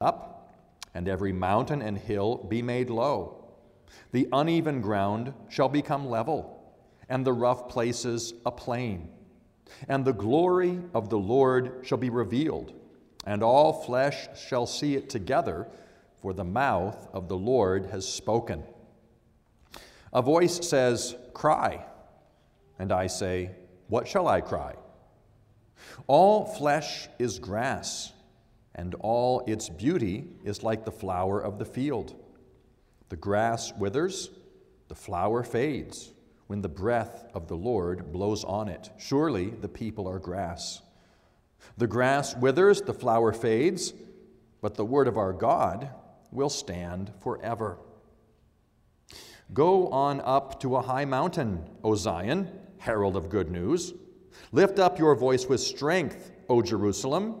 up, and every mountain and hill be made low. The uneven ground shall become level, and the rough places a plain. And the glory of the Lord shall be revealed, and all flesh shall see it together, for the mouth of the Lord has spoken. A voice says, Cry. And I say, What shall I cry? All flesh is grass and all its beauty is like the flower of the field. The grass withers, the flower fades when the breath of the Lord blows on it. Surely the people are grass. The grass withers, the flower fades, but the word of our God will stand forever. Go on up to a high mountain, O Zion, herald of good news. Lift up your voice with strength, O Jerusalem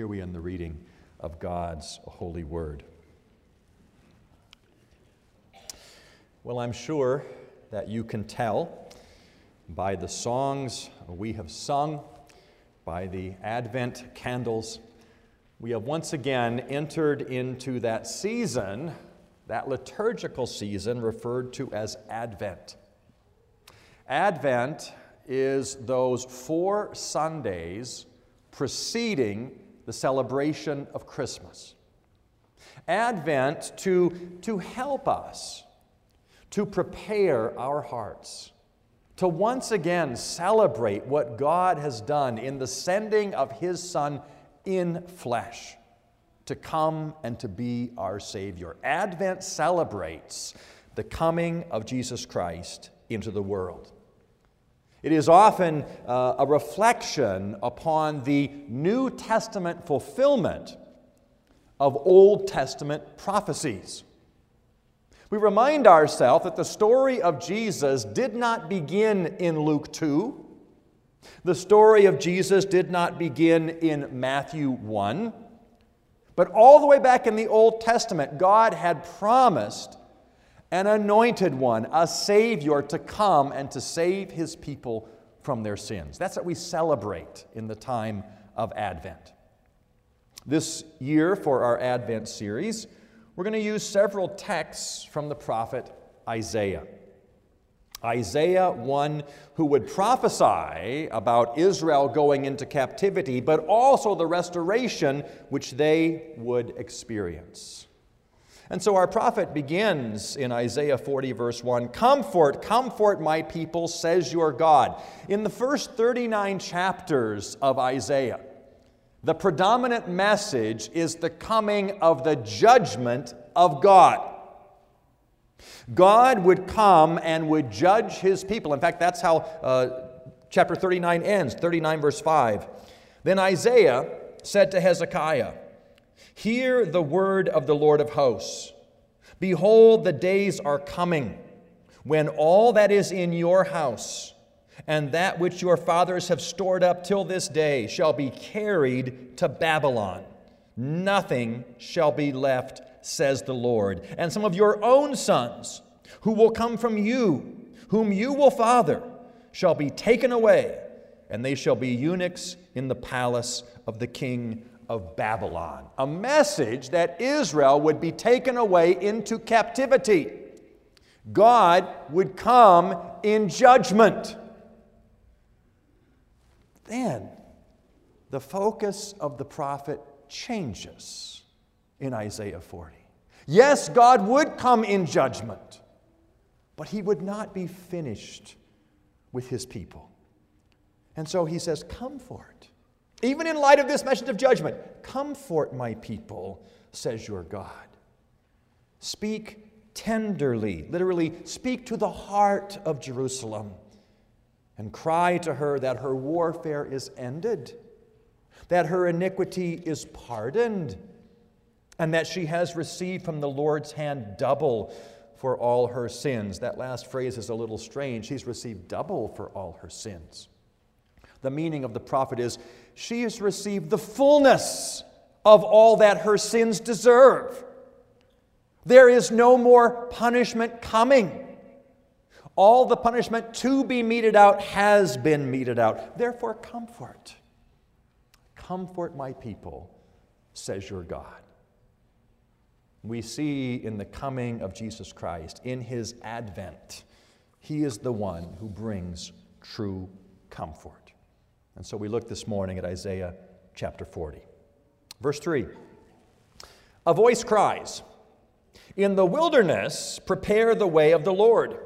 Here we end the reading of God's holy word. Well, I'm sure that you can tell by the songs we have sung, by the Advent candles, we have once again entered into that season, that liturgical season referred to as Advent. Advent is those four Sundays preceding the celebration of Christmas. Advent to, to help us to prepare our hearts to once again celebrate what God has done in the sending of His Son in flesh to come and to be our Savior. Advent celebrates the coming of Jesus Christ into the world. It is often uh, a reflection upon the New Testament fulfillment of Old Testament prophecies. We remind ourselves that the story of Jesus did not begin in Luke 2. The story of Jesus did not begin in Matthew 1. But all the way back in the Old Testament, God had promised an anointed one, a Savior to come and to save His people from their sins. That's what we celebrate in the time of Advent. This year, for our Advent series, we're going to use several texts from the prophet Isaiah. Isaiah, one who would prophesy about Israel going into captivity, but also the restoration which they would experience. And so our prophet begins in Isaiah 40, verse 1 Comfort, comfort my people, says your God. In the first 39 chapters of Isaiah, the predominant message is the coming of the judgment of God. God would come and would judge his people. In fact, that's how uh, chapter 39 ends, 39, verse 5. Then Isaiah said to Hezekiah, Hear the word of the Lord of hosts. Behold, the days are coming when all that is in your house and that which your fathers have stored up till this day shall be carried to Babylon. Nothing shall be left, says the Lord. And some of your own sons, who will come from you, whom you will father, shall be taken away, and they shall be eunuchs in the palace of the king of Babylon. A message that Israel would be taken away into captivity. God would come in judgment. Then the focus of the prophet changes in Isaiah 40. Yes, God would come in judgment, but he would not be finished with his people. And so he says, Comfort even in light of this message of judgment, comfort my people, says your God. Speak tenderly, literally, speak to the heart of Jerusalem and cry to her that her warfare is ended, that her iniquity is pardoned, and that she has received from the Lord's hand double for all her sins. That last phrase is a little strange. She's received double for all her sins. The meaning of the prophet is she has received the fullness of all that her sins deserve. There is no more punishment coming. All the punishment to be meted out has been meted out. Therefore, comfort. Comfort my people, says your God we see in the coming of Jesus Christ, in his advent, he is the one who brings true comfort. And so we look this morning at Isaiah chapter 40. Verse 3 A voice cries, In the wilderness, prepare the way of the Lord,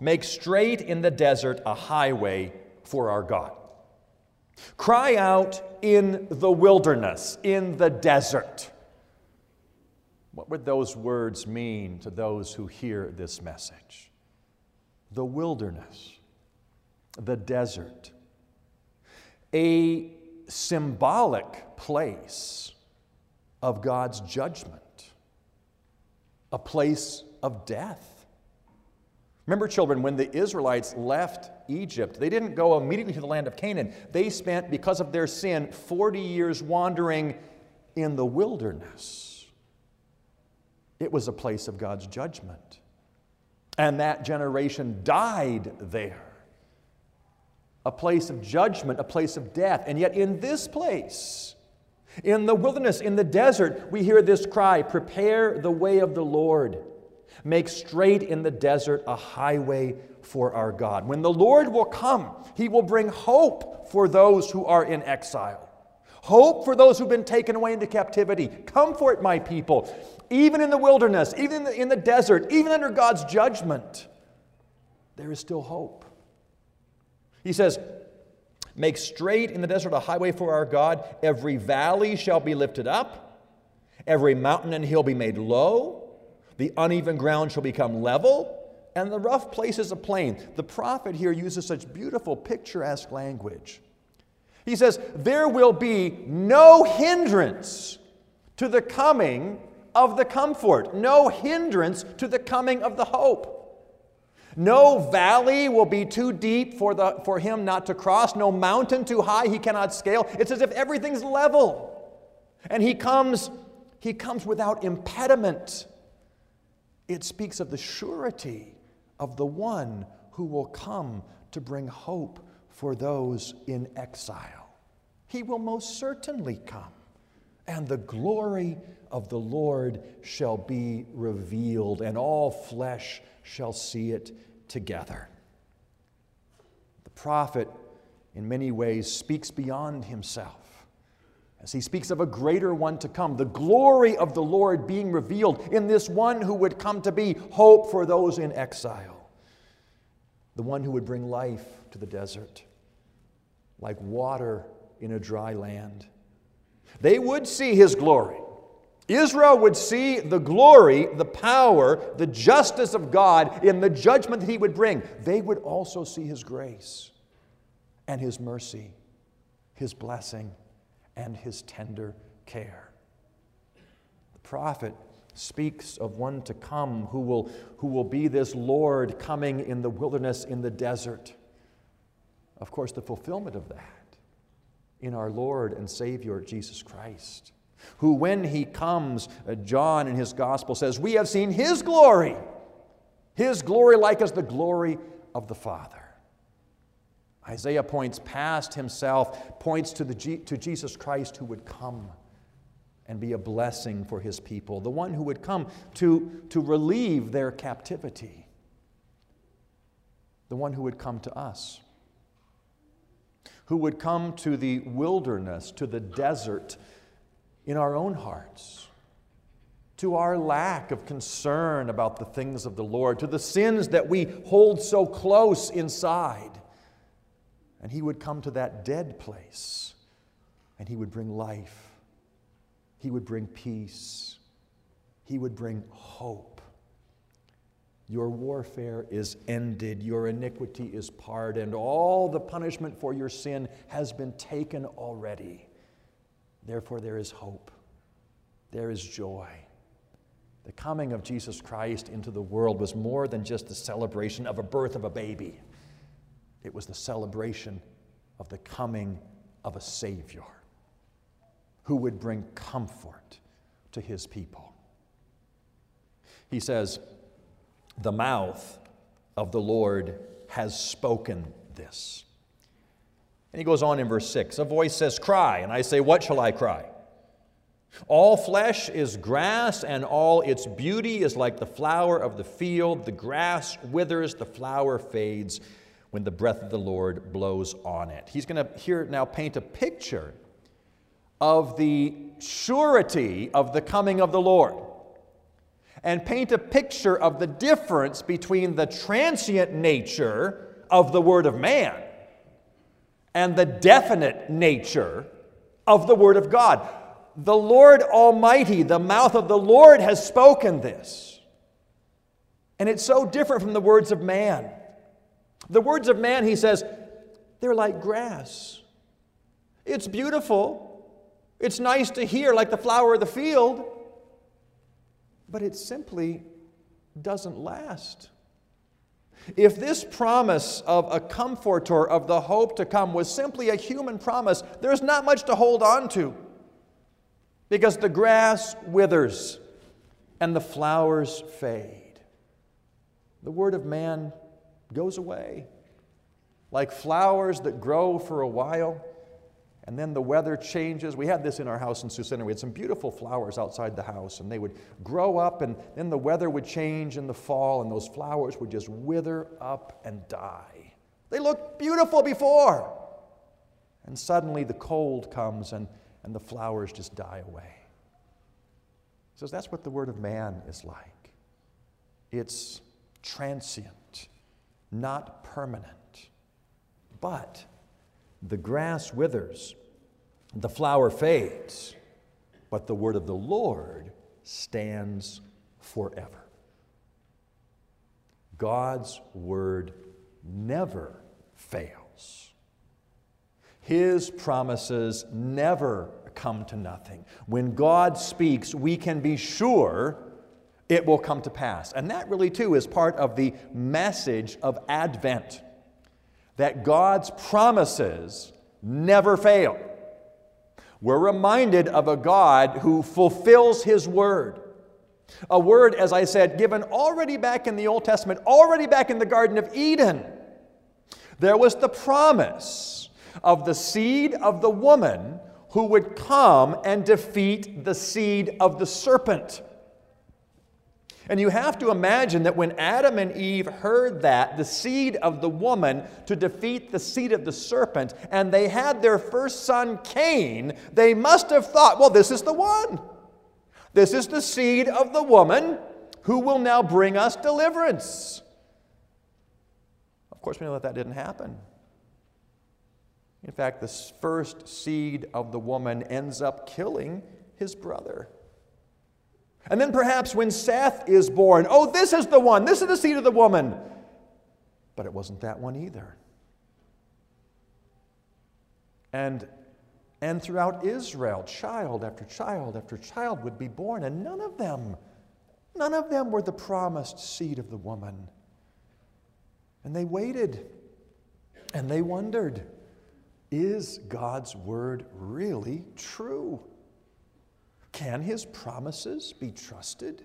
make straight in the desert a highway for our God. Cry out in the wilderness, in the desert. What would those words mean to those who hear this message? The wilderness, the desert, a symbolic place of God's judgment, a place of death. Remember, children, when the Israelites left Egypt, they didn't go immediately to the land of Canaan. They spent, because of their sin, 40 years wandering in the wilderness. It was a place of God's judgment. And that generation died there. A place of judgment, a place of death. And yet, in this place, in the wilderness, in the desert, we hear this cry Prepare the way of the Lord. Make straight in the desert a highway for our God. When the Lord will come, he will bring hope for those who are in exile. Hope for those who've been taken away into captivity. Comfort my people, even in the wilderness, even in the, in the desert, even under God's judgment. There is still hope. He says, Make straight in the desert a highway for our God. Every valley shall be lifted up, every mountain and hill be made low, the uneven ground shall become level, and the rough places a plain. The prophet here uses such beautiful picturesque language. He says, There will be no hindrance to the coming of the comfort, no hindrance to the coming of the hope. No valley will be too deep for, the, for him not to cross, no mountain too high he cannot scale. It's as if everything's level. And he comes, he comes without impediment. It speaks of the surety of the one who will come to bring hope for those in exile. He will most certainly come, and the glory of the Lord shall be revealed, and all flesh shall see it together. The prophet, in many ways, speaks beyond himself as he speaks of a greater one to come, the glory of the Lord being revealed in this one who would come to be hope for those in exile, the one who would bring life to the desert, like water in a dry land. They would see his glory. Israel would see the glory, the power, the justice of God in the judgment that he would bring. They would also see his grace and his mercy, his blessing, and his tender care. The prophet speaks of one to come who will, who will be this Lord coming in the wilderness, in the desert. Of course, the fulfillment of that in our Lord and Savior Jesus Christ, who, when he comes, uh, John in his gospel says, We have seen his glory, his glory like as the glory of the Father. Isaiah points past himself, points to, the to Jesus Christ who would come and be a blessing for his people, the one who would come to, to relieve their captivity, the one who would come to us who would come to the wilderness, to the desert in our own hearts, to our lack of concern about the things of the Lord, to the sins that we hold so close inside. And He would come to that dead place and He would bring life, He would bring peace, He would bring hope. Your warfare is ended, your iniquity is pardoned, all the punishment for your sin has been taken already. Therefore, there is hope. there is joy. The coming of Jesus Christ into the world was more than just the celebration of a birth of a baby, it was the celebration of the coming of a Savior who would bring comfort to his people. He says, The mouth of the Lord has spoken this. And he goes on in verse 6 A voice says, Cry. And I say, What shall I cry? All flesh is grass, and all its beauty is like the flower of the field. The grass withers, the flower fades when the breath of the Lord blows on it. He's going to here now paint a picture of the surety of the coming of the Lord and paint a picture of the difference between the transient nature of the Word of man and the definite nature of the Word of God. The Lord Almighty, the mouth of the Lord, has spoken this. And it's so different from the words of man. The words of man, he says, they're like grass. It's beautiful. It's nice to hear, like the flower of the field, but it simply doesn't last. If this promise of a comforter of the hope to come was simply a human promise, there's not much to hold on to because the grass withers and the flowers fade. The word of man goes away. Like flowers that grow for a while and then the weather changes. We had this in our house in Sioux Center. We had some beautiful flowers outside the house, and they would grow up, and then the weather would change in the fall, and those flowers would just wither up and die. They looked beautiful before. And suddenly the cold comes, and, and the flowers just die away. He says that's what the Word of man is like it's transient, not permanent. But the grass withers, the flower fades, but the word of the Lord stands forever. God's word never fails. His promises never come to nothing. When God speaks, we can be sure it will come to pass. And that really, too, is part of the message of Advent that God's promises never fail. We're reminded of a God who fulfills His word. A word, as I said, given already back in the Old Testament, already back in the Garden of Eden. There was the promise of the seed of the woman who would come and defeat the seed of the serpent. And you have to imagine that when Adam and Eve heard that, the seed of the woman to defeat the seed of the serpent, and they had their first son Cain, they must have thought, well, this is the one. This is the seed of the woman who will now bring us deliverance. Of course, we know that that didn't happen. In fact, the first seed of the woman ends up killing his brother. And then perhaps when Seth is born, oh, this is the one, this is the seed of the woman. But it wasn't that one either. And, and throughout Israel, child after child after child would be born, and none of them, none of them were the promised seed of the woman. And they waited and they wondered is God's word really true? Can his promises be trusted?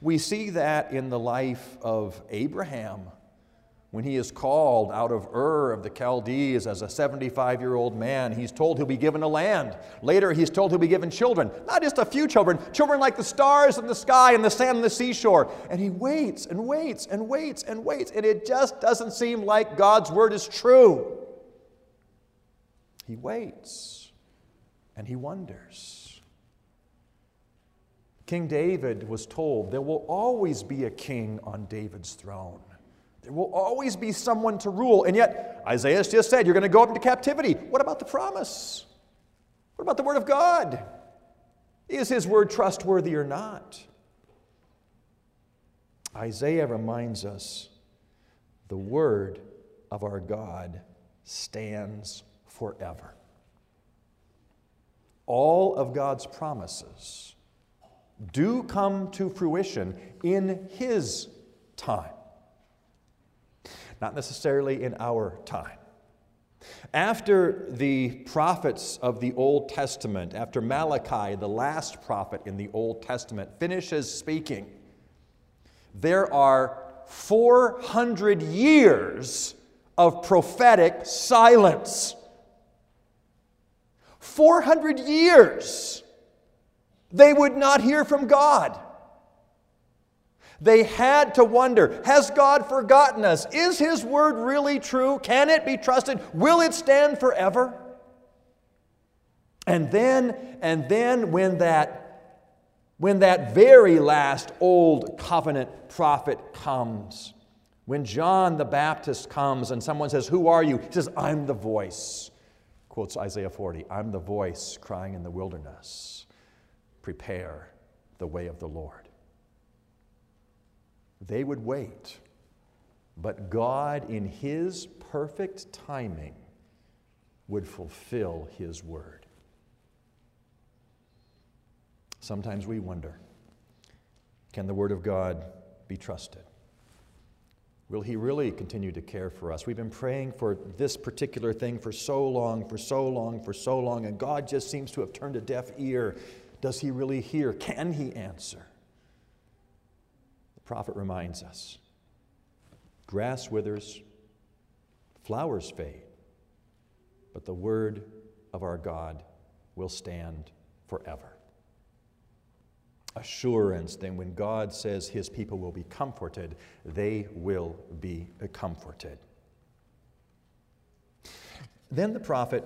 We see that in the life of Abraham when he is called out of Ur of the Chaldees as a 75 year old man. He's told he'll be given a land. Later, he's told he'll be given children. Not just a few children, children like the stars in the sky and the sand on the seashore. And he waits and waits and waits and waits, and it just doesn't seem like God's word is true. He waits and he wonders. King David was told there will always be a king on David's throne. There will always be someone to rule. And yet, Isaiah just said, You're going to go up into captivity. What about the promise? What about the word of God? Is his word trustworthy or not? Isaiah reminds us the word of our God stands forever. all of God's promises do come to fruition in His time, not necessarily in our time. After the prophets of the Old Testament, after Malachi, the last prophet in the Old Testament, finishes speaking, there are 400 years of prophetic silence. 400 years they would not hear from God. They had to wonder Has God forgotten us? Is His word really true? Can it be trusted? Will it stand forever? And then, and then when that, when that very last old covenant prophet comes, when John the Baptist comes and someone says, Who are you? He says, I'm the voice. Quotes Isaiah 40 I'm the voice crying in the wilderness, prepare the way of the Lord. They would wait, but God, in His perfect timing, would fulfill His word. Sometimes we wonder can the Word of God be trusted? Will He really continue to care for us? We've been praying for this particular thing for so long, for so long, for so long, and God just seems to have turned a deaf ear. Does He really hear? Can He answer? The prophet reminds us grass withers, flowers fade, but the word of our God will stand forever. Assurance, then, when God says his people will be comforted, they will be comforted. Then the prophet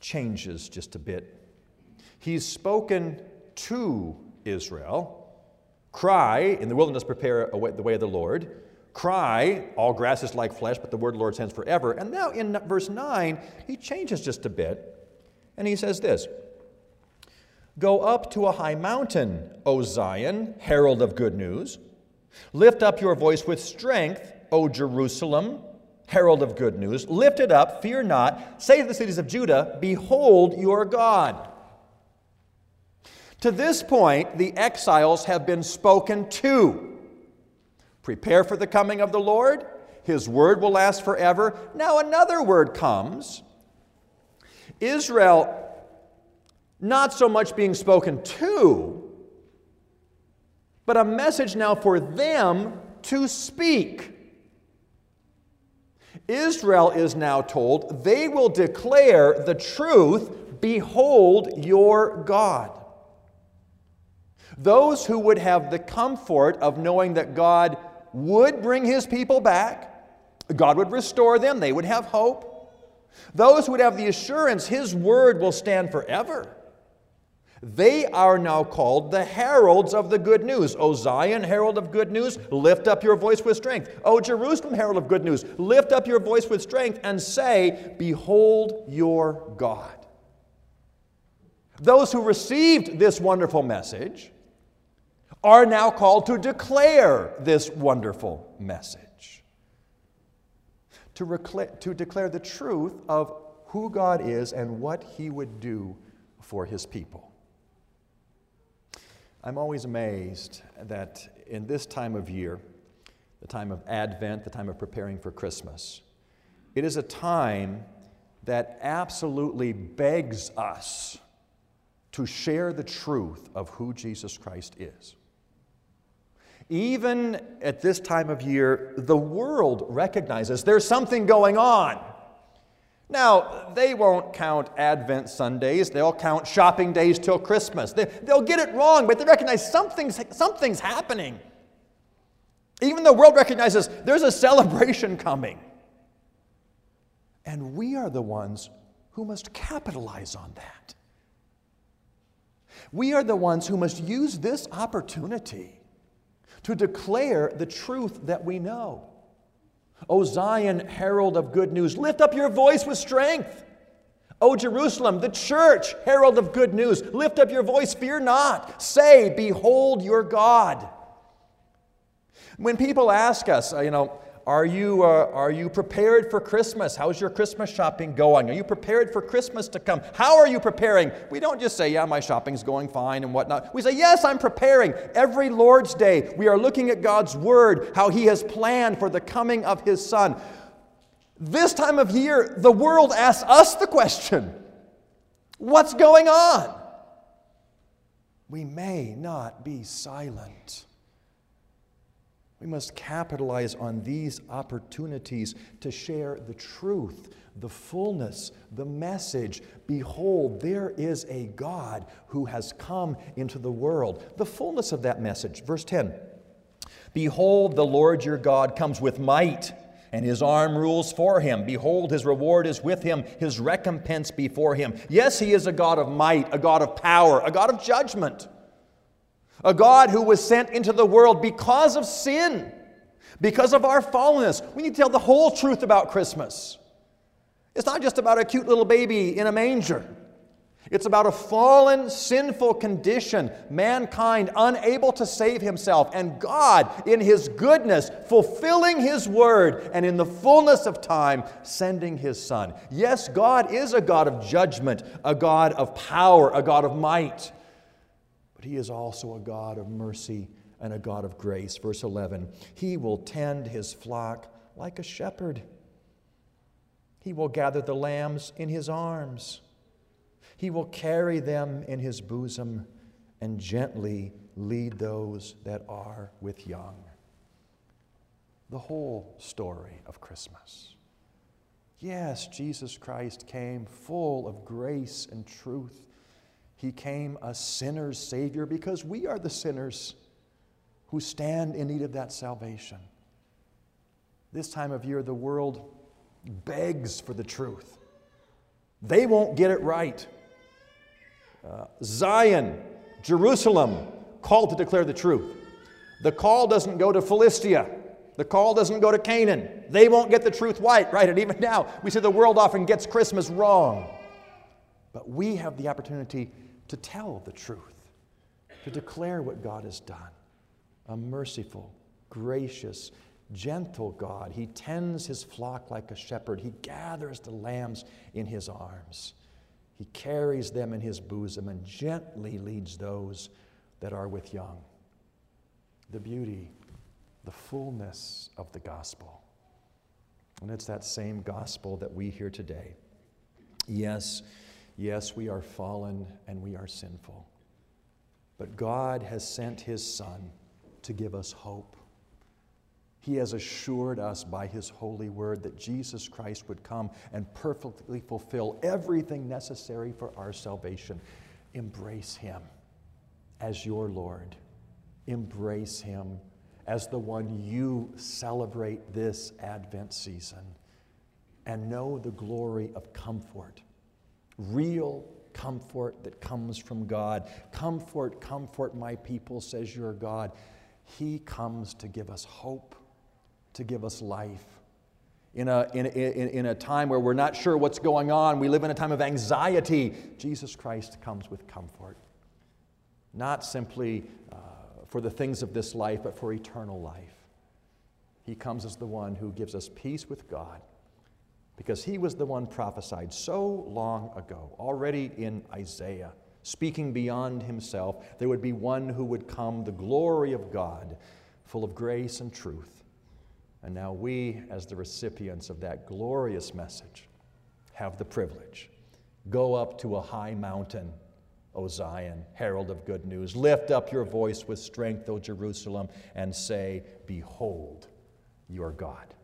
changes just a bit. He's spoken to Israel Cry, in the wilderness, prepare the way of the Lord. Cry, all grass is like flesh, but the word of the Lord stands forever. And now in verse 9, he changes just a bit, and he says this Go up to a high mountain, O Zion, herald of good news. Lift up your voice with strength, O Jerusalem, herald of good news. Lift it up, fear not. Say to the cities of Judah, Behold your God. To this point, the exiles have been spoken to. Prepare for the coming of the Lord. His word will last forever. Now, another word comes. Israel, not so much being spoken to, but a message now for them to speak. Israel is now told they will declare the truth Behold your God. Those who would have the comfort of knowing that God would bring his people back, God would restore them, they would have hope. Those who would have the assurance his word will stand forever. They are now called the heralds of the good news. O Zion, herald of good news, lift up your voice with strength. O Jerusalem, herald of good news, lift up your voice with strength and say, Behold your God. Those who received this wonderful message are now called to declare this wonderful message. To, recla- to declare the truth of who God is and what He would do for His people. I'm always amazed that in this time of year, the time of Advent, the time of preparing for Christmas, it is a time that absolutely begs us to share the truth of who Jesus Christ is. Even at this time of year, the world recognizes there's something going on. Now, they won't count Advent Sundays, they'll count shopping days till Christmas. They, will get it wrong, but they recognize something's, something's happening. Even the world recognizes there's a celebration coming. And we are the ones who must capitalize on that. We are the ones who must use this opportunity to declare the truth that we know. O Zion, herald of good news, lift up your voice with strength. O Jerusalem, the church, herald of good news, lift up your voice, fear not. Say, Behold your God. When people ask us, uh, you know, Are you, uh, are you prepared for Christmas? How's your Christmas shopping going? Are you prepared for Christmas to come? How are you preparing? We don't just say, Yeah, my shopping's going fine and whatnot. We say, Yes, I'm preparing. Every Lord's Day, we are looking at God's Word, how He has planned for the coming of His Son. This time of year, the world asks us the question What's going on? We may not be silent. We must capitalize on these opportunities to share the truth, the fullness, the message. Behold, there is a God who has come into the world. The fullness of that message. Verse 10 Behold, the Lord your God comes with might, and his arm rules for him. Behold, his reward is with him, his recompense before him. Yes, he is a God of might, a God of power, a God of judgment. A God who was sent into the world because of sin, because of our fallenness. We need to tell the whole truth about Christmas. It's not just about a cute little baby in a manger. It's about a fallen, sinful condition, mankind unable to save himself, and God, in His goodness, fulfilling His word, and in the fullness of time, sending His Son. Yes, God is a God of judgment, a God of power, a God of might but He is also a God of mercy and a God of grace. Verse 11 He will tend His flock like a shepherd, He will gather the lambs in His arms, He will carry them in His bosom and gently lead those that are with young. The whole story of Christmas. Yes, Jesus Christ came full of grace and truth. He came a sinner's Savior because we are the sinners who stand in need of that salvation. This time of year, the world begs for the truth. They won't get it right. Uh, Zion, Jerusalem, called to declare the truth. The call doesn't go to Philistia. The call doesn't go to Canaan. They won't get the truth right, right? And even now, we see the world often gets Christmas wrong. But we have the opportunity to tell the truth, to declare what God has done. A merciful, gracious, gentle God. He tends his flock like a shepherd. He gathers the lambs in his arms. He carries them in his bosom and gently leads those that are with young. The beauty, the fullness of the gospel. And it's that same gospel that we hear today. Yes, Yes, we are fallen and we are sinful. But God has sent His Son to give us hope. He has assured us by His holy word that Jesus Christ would come and perfectly fulfill everything necessary for our salvation. Embrace Him as your Lord. Embrace Him as the one you celebrate this Advent season. And know the glory of comfort real comfort that comes from God. Comfort, comfort my people, says your God. He comes to give us hope, to give us life. In a, in, in, in a time where we're not sure what's going on, we live in a time of anxiety. Jesus Christ comes with comfort. Not simply uh, for the things of this life, but for eternal life. He comes as the one who gives us peace with God because he was the one prophesied so long ago, already in Isaiah, speaking beyond himself. There would be one who would come, the glory of God, full of grace and truth. And now we, as the recipients of that glorious message, have the privilege. Go up to a high mountain, O Zion, herald of good news. Lift up your voice with strength, O Jerusalem, and say, Behold your God.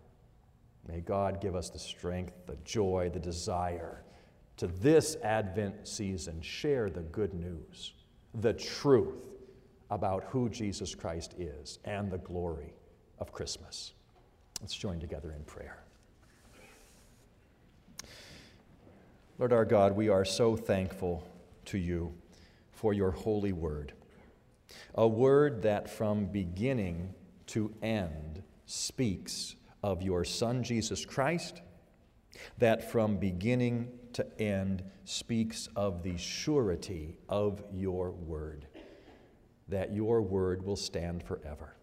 May God give us the strength, the joy, the desire to this Advent season share the good news, the truth about who Jesus Christ is, and the glory of Christmas. Let's join together in prayer. Lord our God, we are so thankful to you for your holy word, a word that from beginning to end speaks of your Son, Jesus Christ, that from beginning to end speaks of the surety of your word, that your word will stand forever.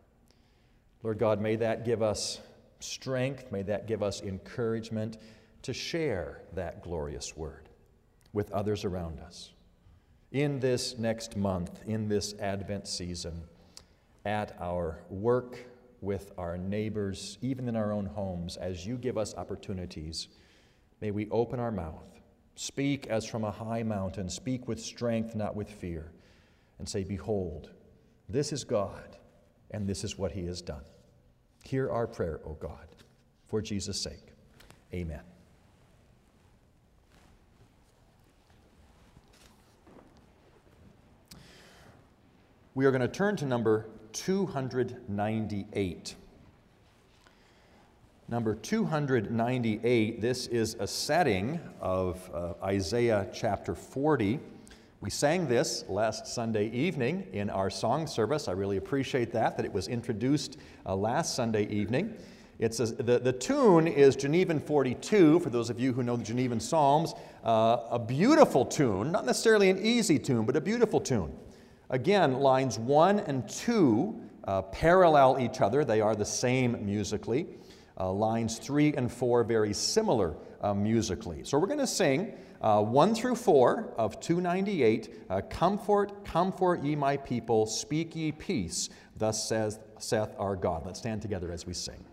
Lord God, may that give us strength. May that give us encouragement to share that glorious word with others around us. In this next month, in this Advent season, at our work, with our neighbors, even in our own homes, as you give us opportunities, may we open our mouth, speak as from a high mountain, speak with strength, not with fear, and say, Behold, this is God, and this is what He has done. Hear our prayer, O God, for Jesus' sake. Amen. We are going to turn to number 298. Number 298, this is a setting of uh, Isaiah chapter 40. We sang this last Sunday evening in our song service. I really appreciate that, that it was introduced uh, last Sunday evening. It's a, the, the tune is Genevan 42, for those of you who know the Genevan Psalms. Uh, a beautiful tune, not necessarily an easy tune, but a beautiful tune. Again, lines 1 and 2 uh, parallel each other, they are the same musically. Uh, lines 3 and 4 very similar uh, musically. So we're going to sing uh, 1 through 4 of 298 uh, Comfort, comfort ye my people, speak ye peace, thus says, saith our God. Let's stand together as we sing.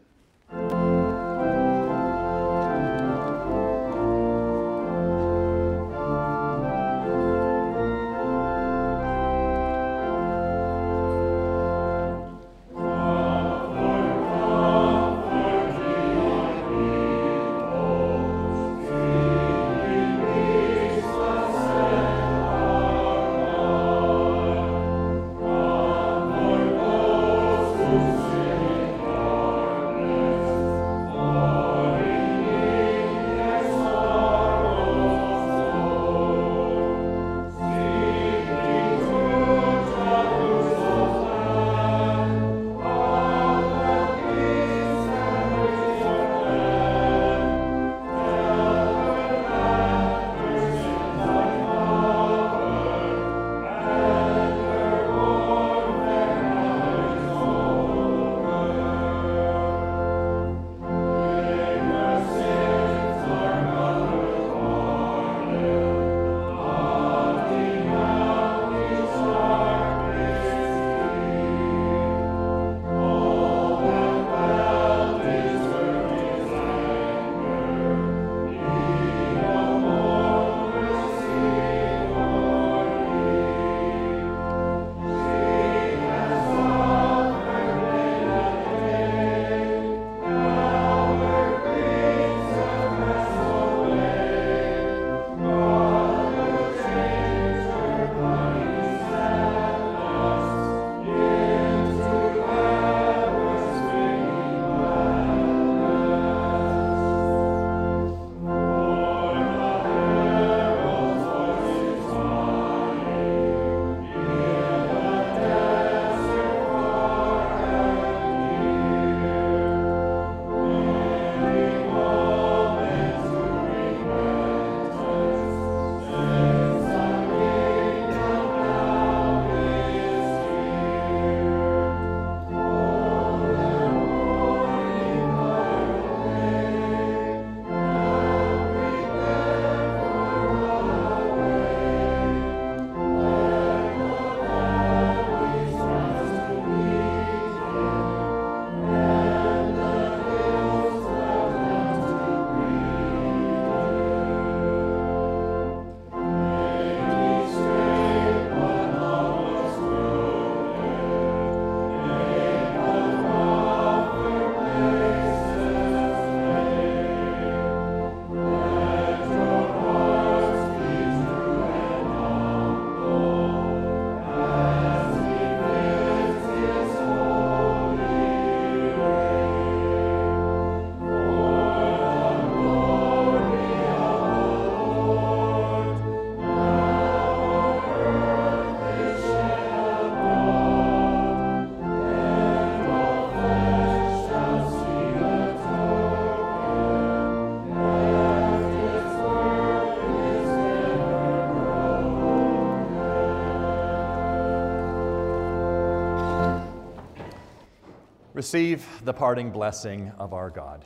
Receive the parting blessing of our God.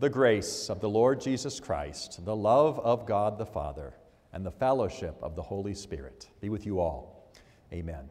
The grace of the Lord Jesus Christ, the love of God the Father, and the fellowship of the Holy Spirit be with you all. Amen.